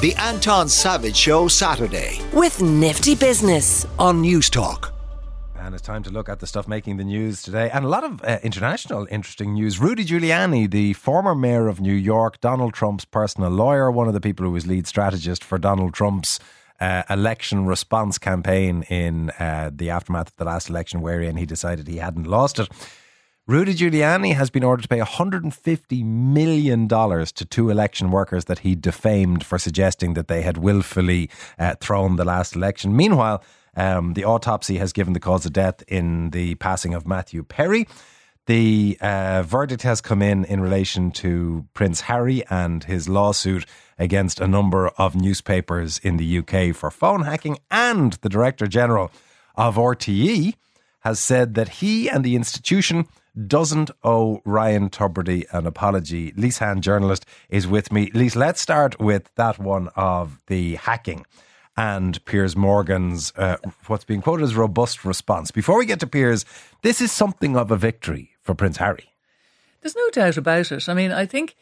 The Anton Savage Show Saturday with Nifty Business on Newstalk. And it's time to look at the stuff making the news today. And a lot of uh, international interesting news. Rudy Giuliani, the former mayor of New York, Donald Trump's personal lawyer, one of the people who was lead strategist for Donald Trump's uh, election response campaign in uh, the aftermath of the last election, wherein he decided he hadn't lost it. Rudy Giuliani has been ordered to pay $150 million to two election workers that he defamed for suggesting that they had willfully uh, thrown the last election. Meanwhile, um, the autopsy has given the cause of death in the passing of Matthew Perry. The uh, verdict has come in in relation to Prince Harry and his lawsuit against a number of newspapers in the UK for phone hacking. And the Director General of RTE has said that he and the institution doesn't owe Ryan Tubridy an apology. Lise Hand, journalist, is with me. Lise, let's start with that one of the hacking and Piers Morgan's uh, what's being quoted as robust response. Before we get to Piers, this is something of a victory for Prince Harry. There's no doubt about it. I mean, I think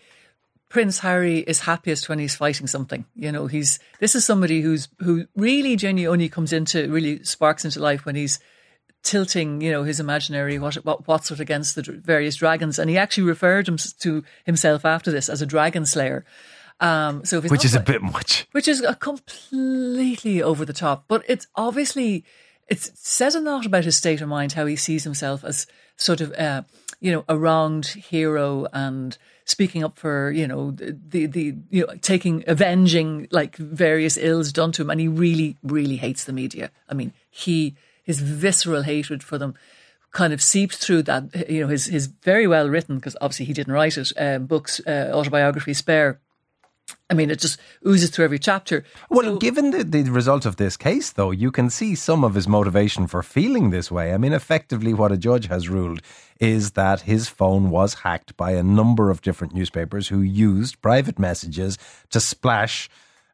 Prince Harry is happiest when he's fighting something. You know, he's this is somebody who's who really genuinely comes into really sparks into life when he's tilting, you know, his imaginary what, what what's it against the various dragons, and he actually referred him to himself after this as a dragon slayer. Um, so which is a bit much, which is a completely over the top, but it's obviously it says a lot about his state of mind, how he sees himself as sort of uh, you know a wronged hero and speaking up for you know the the you know taking avenging like various ills done to him, and he really really hates the media. I mean, he his visceral hatred for them kind of seeps through that you know his his very well written because obviously he didn't write it um, books uh, autobiography spare I mean, it just oozes through every chapter. Well, so, given the, the result of this case, though, you can see some of his motivation for feeling this way. I mean, effectively, what a judge has ruled is that his phone was hacked by a number of different newspapers who used private messages to splash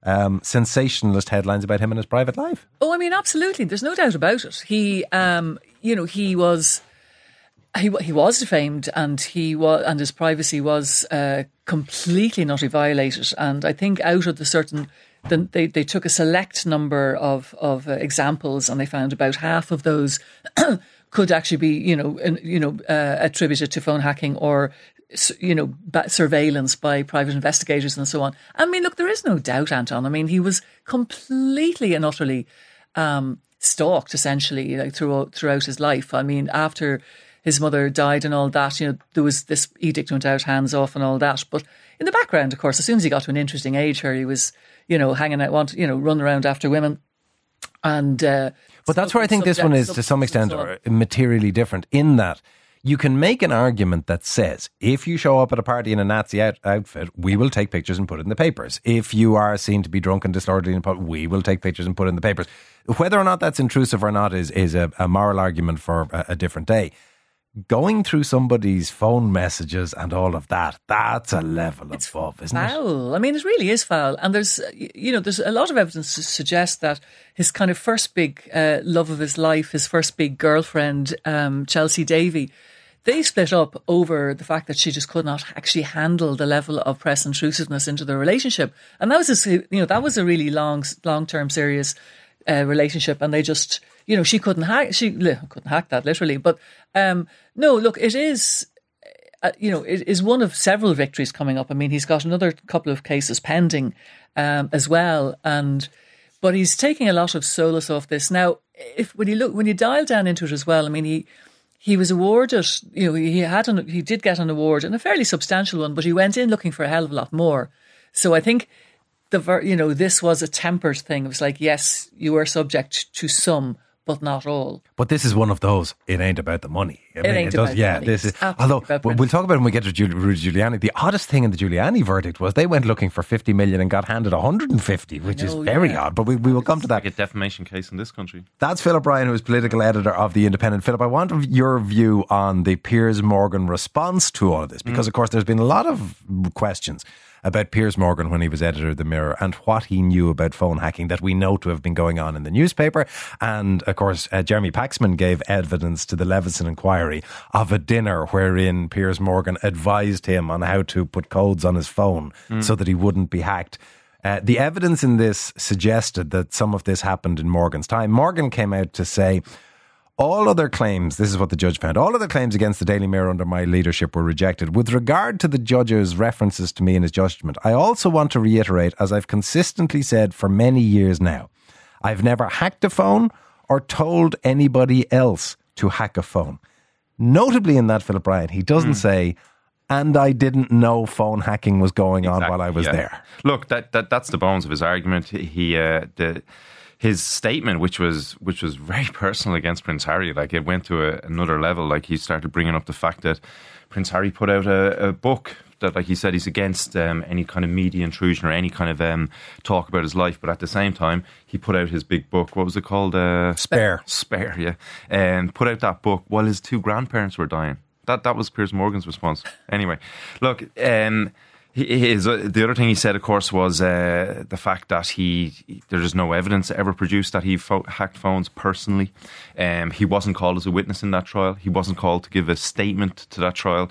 um, sensationalist headlines about him and his private life. Oh, I mean, absolutely. There's no doubt about it. He, um, you know, he was he he was defamed, and he was and his privacy was uh, completely not violated. And I think out of the certain, they they took a select number of of uh, examples, and they found about half of those could actually be you know you know uh, attributed to phone hacking or you know surveillance by private investigators and so on. I mean, look, there is no doubt, Anton. I mean, he was completely and utterly. Um, stalked essentially like throughout throughout his life. I mean, after his mother died and all that. You know, there was this edict went out, hands off, and all that. But in the background, of course, as soon as he got to an interesting age, where he was, you know, hanging out, want, you know, running around after women, and. Uh, but that's where I think this one is, to some extent, materially different in that you can make an argument that says if you show up at a party in a Nazi out- outfit, we will take pictures and put it in the papers. If you are seen to be drunk and disorderly in public, we will take pictures and put it in the papers. Whether or not that's intrusive or not is is a, a moral argument for a, a different day going through somebody's phone messages and all of that, that's a level it's above, isn't foul. it? Foul. I mean, it really is foul. And there's, you know, there's a lot of evidence to suggest that his kind of first big uh, love of his life, his first big girlfriend, um, Chelsy Davy, they split up over the fact that she just could not actually handle the level of press intrusiveness into the relationship. And that was a, you know, that was a really long, long term serious uh, relationship. And they just, you know, she couldn't hack, she couldn't hack that literally. But um, no, look, it is, uh, you know, it is one of several victories coming up. I mean, he's got another couple of cases pending um, as well, and but he's taking a lot of solace off this now. If when you look when you dial down into it as well, I mean, he he was awarded, you know, he had an, he did get an award and a fairly substantial one, but he went in looking for a hell of a lot more. So I think the you know this was a tempered thing. It was like yes, you are subject to some, but not all. But this is one of those. It ain't about the money. I it mean, ain't it does, about yeah, money. this is. although we'll talk about it when we get to Rudy Giuliani. The oddest thing in the Giuliani verdict was they went looking for fifty million and got handed one hundred and fifty, which know, is very yeah. odd. But we, we will come to that. Like a defamation case in this country. That's Philip Ryan, who is political editor of the Independent. Philip, I want your view on the Piers Morgan response to all of this because, mm. of course, there's been a lot of questions about Piers Morgan when he was editor of the Mirror and what he knew about phone hacking that we know to have been going on in the newspaper. And of course, uh, Jeremy Paxman gave evidence to the Leveson inquiry of a dinner wherein Piers Morgan advised him on how to put codes on his phone mm. so that he wouldn't be hacked. Uh, the evidence in this suggested that some of this happened in Morgan's time. Morgan came out to say all other claims, this is what the judge found, all other claims against the Daily Mirror under my leadership were rejected. With regard to the judge's references to me in his judgment, I also want to reiterate, as I've consistently said for many years now, I've never hacked a phone or told anybody else to hack a phone. Notably in that, Philip Ryan, he doesn't say, and I didn't know phone hacking was going on while I was yeah. there. Look, that, that that's the bones of his argument. He uh, the his statement, which was which was very personal against Prince Harry, like it went to a, another level. Like he started bringing up the fact that Prince Harry put out a, a book that, like he said, he's against um, any kind of media intrusion or any kind of um, talk about his life. But at the same time, he put out his big book. What was it called? Uh, Spare. Spare, yeah. And put out that book while his two grandparents were dying. That that was Piers Morgan's response. Anyway, look, um, he- his, uh, the other thing he said, of course, was uh, the fact that he there is no evidence ever produced that he fo- hacked phones personally. Um, he wasn't called as a witness in that trial. He wasn't called to give a statement to that trial.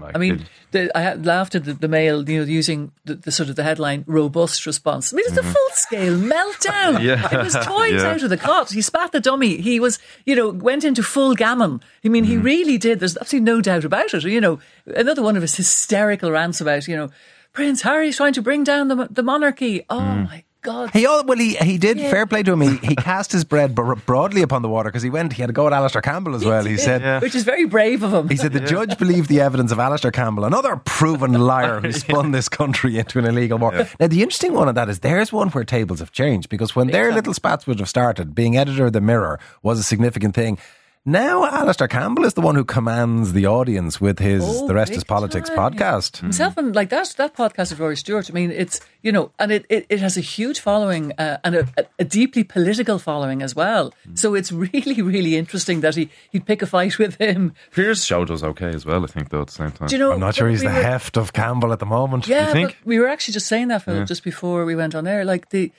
Like, I mean, the, I laughed at the, the Mail, you know, using the, the sort of the headline "robust response." I mean, it's a full scale meltdown. Mm-hmm. Yeah. It was toys Yeah. out of the cot. He spat the dummy. He was, you know, went into full gammon. I mean, Mm-hmm. he really did. There's absolutely no doubt about it. You know, another one of his hysterical rants about, you know, Prince Harry's trying to bring down the the monarchy. Oh Mm. my God. He all, well, he, he did. Yeah. Fair play to him. He, he cast his bread bro- broadly upon the water because he went. He had to go at Alastair Campbell as well. He said. which is very brave of him. He said the judge believed the evidence of Alastair Campbell, another proven liar who spun this country into an illegal war. Now, the interesting one of that is there's one where tables have changed because when their little spats would have started, being editor of the Mirror was a significant thing. Now, Alastair Campbell is the one who commands the audience with his Oh, The Rest is Politics time. podcast. himself and like that that podcast of Rory Stewart. I mean, it's you know, and it it, it has a huge following uh, and a, a deeply political following as well. So it's really really interesting that he he'd pick a fight with him. Piers' show does okay as well, I think, though, at the same time. Do you know? I'm not sure he's we the were- heft of Campbell at the moment. Yeah, think? but we were actually just saying that Philip, just before we went on air. Like the,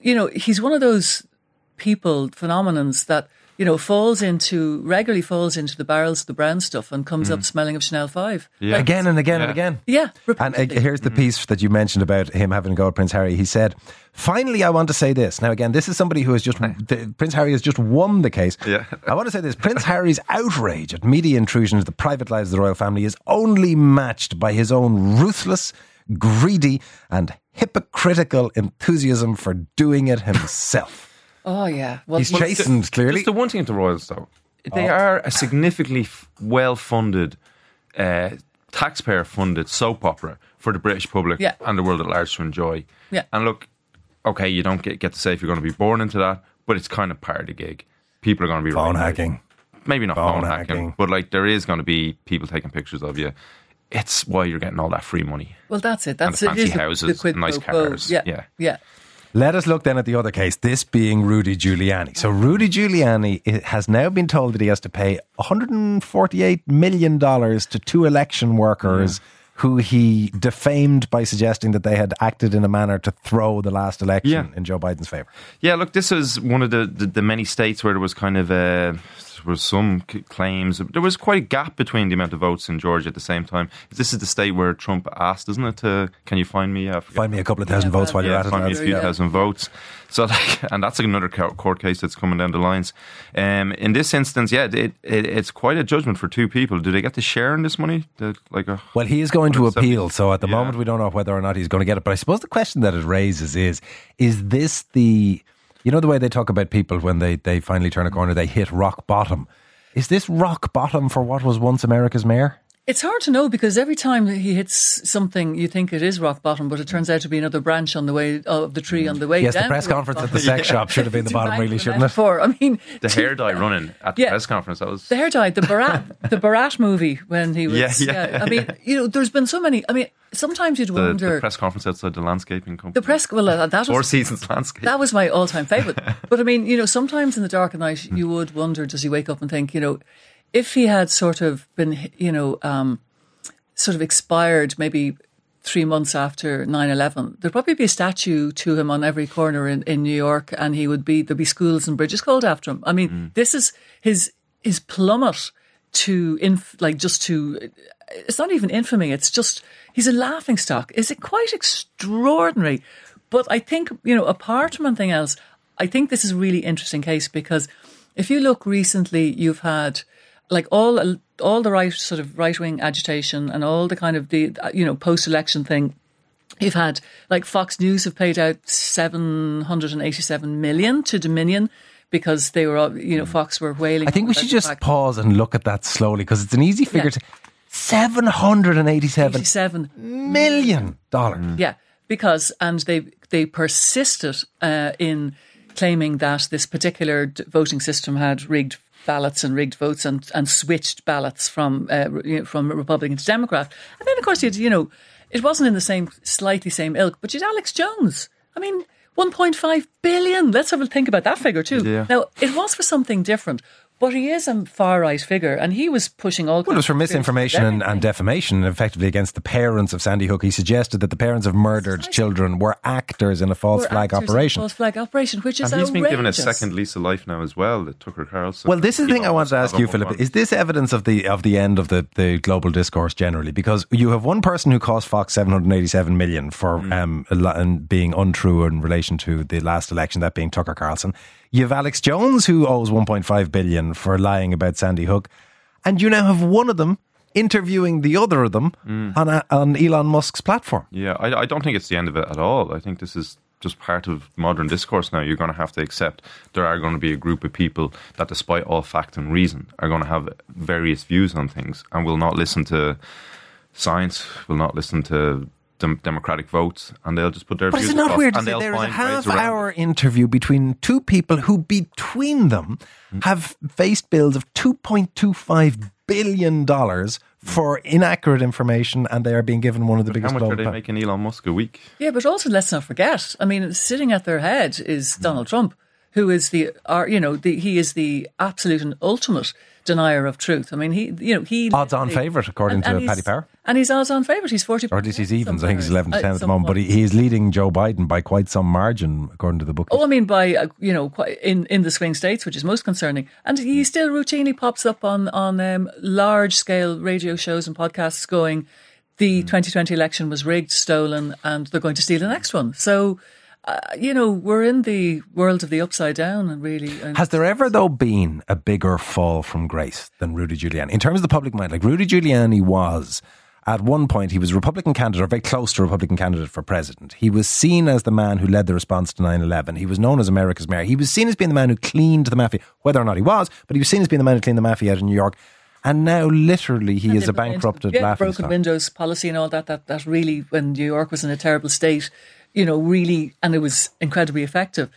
you know, he's one of those people phenomenons that you know falls into regularly falls into the barrels of the brown stuff and comes up smelling of Chanel Five. Yeah. Again and again and again. Yeah, Repeatedly. And uh, here's the piece that you mentioned about him having to go at Prince Harry. He said, "Finally, I want to say this." Now, again, this is somebody who has just the, Prince Harry has just won the case. Yeah. I want to say this: Prince Harry's outrage at media intrusion into the private lives of the royal family is only matched by his own ruthless, greedy, and hypocritical enthusiasm for doing it himself. Oh yeah. Well, He's well, chastened, clearly. Just the one thing with the Royals, though, they are a significantly f- well-funded, uh, taxpayer-funded soap opera for the British public Yeah. and the world at large to enjoy. Yeah. And look, okay, you don't get, get to say if you're going to be born into that, but it's kind of part of the gig. People are going to be Phone writing about hacking. maybe not Phone phone, hacking, hacking. but like there is going to be people taking pictures of you. It's why you're getting all that free money. well, that's it. And That's the it. fancy is houses the quid and nice cars. Yeah, Yeah. yeah. Let us look then at the other case, this being Rudy Giuliani. So, Rudy Giuliani has now been told that he has to pay $148 million to two election workers who he defamed by suggesting that they had acted in a manner to throw the last election Yeah. in Joe Biden's favour. Yeah, look, this is one of the, the, the many states where there was kind of uh, there was some c- claims. There was quite a gap between the amount of votes in Georgia at the same time. This is the state where Trump asked, isn't it? To, can you find me? Uh, Find me a couple of thousand Yeah, votes while you're yeah, at it. find me a few Yeah. thousand votes. So, like, and that's another court case that's coming down the lines. Um, in this instance, yeah, it, it, it's quite a judgment for two people. Do they get to share in this money? The, like a Well, he is going to appeal, so at the Yeah. moment we don't know whether or not he's going to get it. But I suppose the question that it raises is: Is this the, you know, the way they talk about people when they they finally turn a corner, they hit rock bottom. Is this rock bottom for what was once America's mayor? It's hard to know because every time he hits something, you think it is rock bottom, but it turns out to be another branch on the way of the tree on the way Yes, down. the press to rock conference at the sex shop should have been the bottom, really, the shouldn't it? metaphor. I mean, the hair dye running at the Yeah. press conference. That was the hair dye, the Borat, the Borat movie when he was. Yeah, yeah, I mean, you know, there's been so many. I mean, sometimes you'd the, wonder the press conference outside the landscaping company. the press. Well, uh, that Four was seasons landscape. that was my all-time favorite. but I mean, you know, sometimes in the dark of night, you would wonder: Does he wake up and think, you know, if he had sort of been, you know, um, sort of expired maybe three months after 9-11, there'd probably be a statue to him on every corner in, in New York, and he would be there'd be schools and bridges called after him. I mean, this is his his plummet to inf- like just to. It's not even infamy. It's just he's a laughing stock. Is it quite extraordinary? but I think you know, apart from anything else, I think this is a really interesting case because if you look recently, you've had like all all the right sort of right wing agitation and all the kind of the you know post election thing. You've had like Fox News have paid out seven hundred and eighty seven million to Dominion because they were all- you know Fox were wailing. I think we should just fact- pause and look at that slowly because it's an easy figure Yeah. to. Seven hundred and eighty-seven 87 million dollars. Yeah, because and they they persisted uh, in claiming that this particular voting system had rigged ballots and rigged votes and, and switched ballots from uh, you know, from Republican to Democrat. And then of course you had, you know it wasn't in the same slightly same ilk, but you had Alex Jones. I mean. 1.5 billion. Let's have a think about that figure too. Yeah. Now, it was for something different, but he is a far right figure and he was pushing all Well, it was for kinds of misinformation and, and defamation, effectively against the parents of Sandy Hook. He suggested that the parents of murdered children were actors in a false Were flag actors in operation. False flag operation, which is And he's been given a second lease of life now as well. That Tucker Carlson. Well, this is the thing I Elon wanted to ask you, Philip. on Is this evidence of the of the end of the, the global discourse generally? Because you have one person who cost Fox seven hundred eighty seven million for Mm. um, and being untrue in relation to the last election, that being Tucker Carlson. You have Alex Jones who owes one point five billion for lying about Sandy Hook, and you now have one of them interviewing the other of them Mm. on a, on Elon Musk's platform. Yeah, I, I don't think it's the end of it at all. I think this is just part of modern discourse now. You're going to have to accept there are going to be a group of people that, despite all fact and reason, are going to have various views on things and will not listen to science, will not listen to dem- democratic votes, and they'll just put their But views is it not across, weird to and say there's a find half-hour interview between two people who, between them, Mm. have faced bills of $2.25 billion mm. for inaccurate information and they are being given one of the How biggest much are they pa- making Elon Musk a week? Yeah, but also let's not forget. I mean, sitting at their head is mm. Donald Trump, who is the, are you know, the, he is the absolute and ultimate denier of truth. I mean, he, you know, he Odds-on favourite, according to he's- Paddy Power. And he's odds on favourite. He's forty, Or at least he's evens. I think he's 11 to Uh, 10 at the moment. But he, he is leading Joe Biden by quite some margin, according to the book. Oh, I mean, by uh, you know, quite in in the swing states, which is most concerning, and he still routinely pops up on on um, large scale radio shows and podcasts, going, "The 2020 election was rigged, stolen, and they're going to steal the next one." So, uh, you know, we're in the world of the upside down, and really, and Has there ever, though, been a bigger fall from grace than Rudy Giuliani? In terms of the public mind, like Rudy Giuliani was, at one point, he was a Republican candidate, or very close to a Republican candidate for president. He was seen as the man who led the response to 9 11. He was known as America's mayor. He was seen as being the man who cleaned the mafia, whether or not he was, but he was seen as being the man who cleaned the mafia out in New York. And now, literally, he is a bankrupted yeah, laughing broken stock. windows policy and all that. That that really, when New York was in a terrible state, you know, really, and it was incredibly effective.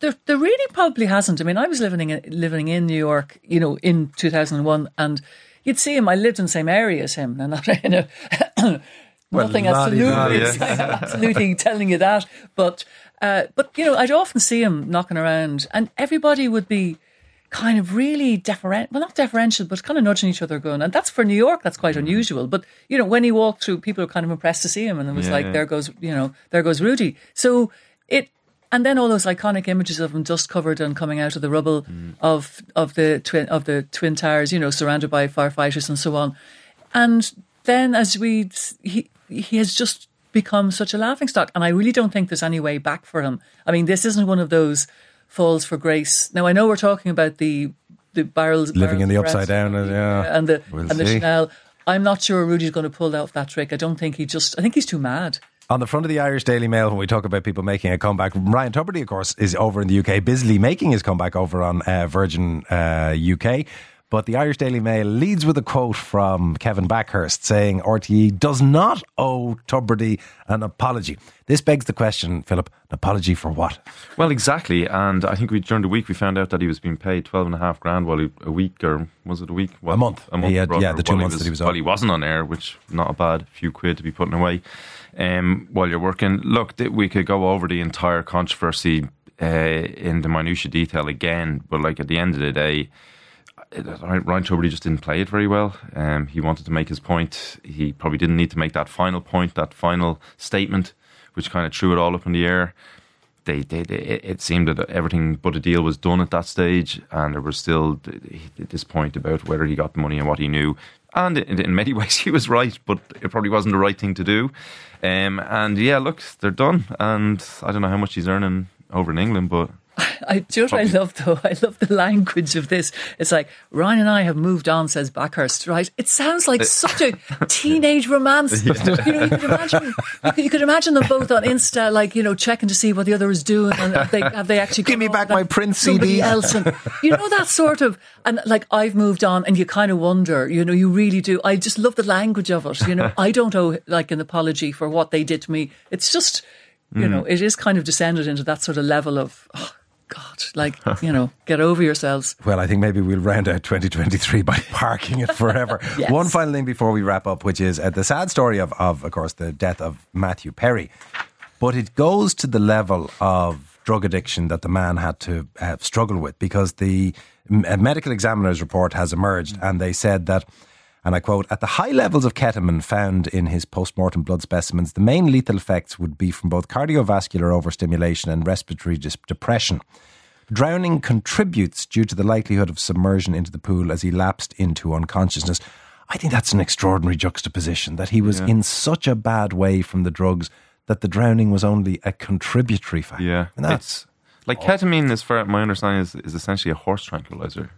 There, there really probably hasn't. I mean, I was living in living in New York, you know, in two thousand and one, and you'd see him. I lived in the same area as him, and not in a. Nothing absolutely, absolutely telling you that, but uh, but you know, I'd often see him knocking around, and everybody would be kind of really deferential, well, not deferential, but kind of nudging each other, going, and that's for New York, that's quite unusual. But you know, when he walked through, people were kind of impressed to see him, and it was Yeah, like, yeah. there goes, you know, there goes Rudy. So it, and then all those iconic images of him dust covered and coming out of the rubble Mm. of of the twin of the twin towers, you know, surrounded by firefighters and so on, and then as we he he has just become such a laughing stock, and I really don't think there's any way back for him. I mean, this isn't one of those falls for grace. Now I know we're talking about the the barrels Living in the upside down, yeah. and the We'll and the. Chanel. I'm not sure Rudy's going to pull off that trick. I don't think he just. I think he's too mad. On the front of the Irish Daily Mail, when we talk about people making a comeback, Ryan Tubridy, of course, is over in the UK, busily making his comeback over on uh, Virgin uh, UK. But the Irish Daily Mail leads with a quote from Kevin Bakhurst saying RTE does not owe Tubridy an apology. This begs the question, Philip, an apology for what? Well, exactly. And I think we during the week we found out that he was being paid twelve and a half grand while he, a week or was it a week? Well, A month. A month. He had- yeah, the two months that he was on. while he wasn't on air, which not a bad few quid to be putting away um, while you're working. Look, we could go over the entire controversy uh, in the minutiae detail again, but like at the end of the day. Ryan Tubridy just didn't play it very well. Um, he wanted to make his point. He probably didn't need to make that final point, that final statement, which kind of threw it all up in the air. They, they, they, it seemed that everything but a deal was done at that stage, and there was still th- th- this point about whether he got the money and what he knew. And in, in many ways, he was right, but it probably wasn't the right thing to do. Um, and yeah, look, they're done. And I don't know how much he's earning over in England, but I do you know what I love though. I love the language of this. It's like Ryan and I have moved on, says Bakhurst. Right? It sounds like such a teenage romance. You know, you could imagine you could, imagine them both on Insta, like you know, checking to see what the other is doing, and have they, have they actually Give me back my Prince CD. Else, and you know that sort of, and like I've moved on, and you kind of wonder. You know, you really do. I just love the language of it. You know, I don't owe like an apology for what they did to me. It's just, you hmm. know, it is kind of descended into that sort of level of. Oh, Like, you know, get over yourselves. Well, I think maybe we'll round out 2023 by parking it forever. Yes. One final thing before we wrap up, which is uh, the sad story of, of, of course, the death of Matthew Perry. But it goes to the level of drug addiction that the man had to uh, struggle with because the m- uh, medical examiner's report has emerged and they said that. And I quote, at the high levels of ketamine found in his post-mortem blood specimens, the main lethal effects would be from both cardiovascular overstimulation and respiratory dis- depression. Drowning contributes due to the likelihood of submersion into the pool as he lapsed into unconsciousness. I think that's an extraordinary juxtaposition that he was in such a bad way from the drugs that the drowning was only a contributory factor. yeah, And that's it's like ketamine. As far my understanding is, is essentially a horse tranquilizer.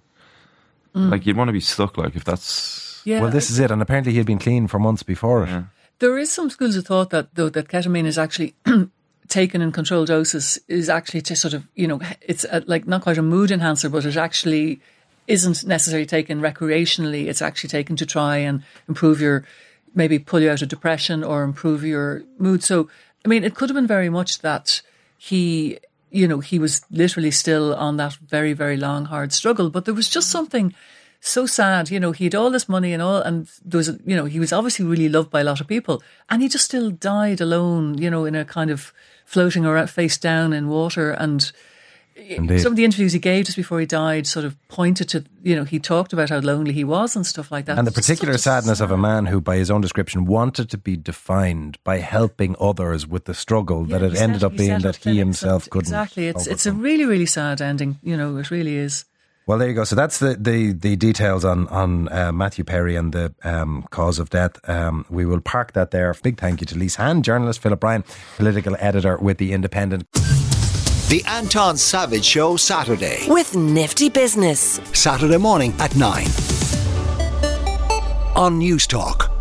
Mm. Like you'd want to be stuck. Like if that's Yeah. well, this is it. And apparently he had been clean for months before it. There is some schools of thought that though that ketamine is actually taken in controlled doses is actually to sort of you know it's a, like not quite a mood enhancer, but it actually isn't necessarily taken recreationally. It's actually taken to try and improve your maybe pull you out of depression or improve your mood. So I mean, it could have been very much that he you know he was literally still on that very very long hard struggle, but there was just something so sad. You know, he had all this money and all, and there was, you know, he was obviously really loved by a lot of people, and he just still died alone. You know, in a kind of floating around face down in water. And Indeed. some of the interviews he gave just before he died sort of pointed to, you know, he talked about how lonely he was and stuff like that. And the particular sadness of a man who, by his own description, wanted to be defined by helping others with the struggle that it ended set- up being that he himself couldn't. Exactly, it's it's a really really sad ending. You know, it really is. Well, there you go. So that's the the, the details on on uh, Matthew Perry and the um, cause of death. Um, we will park that there. Big thank you to Lise Hand, journalist Philip Ryan, political editor with the Independent. The Anton Savage Show Saturday. With Nifty Business. Saturday morning at 9. On News Talk.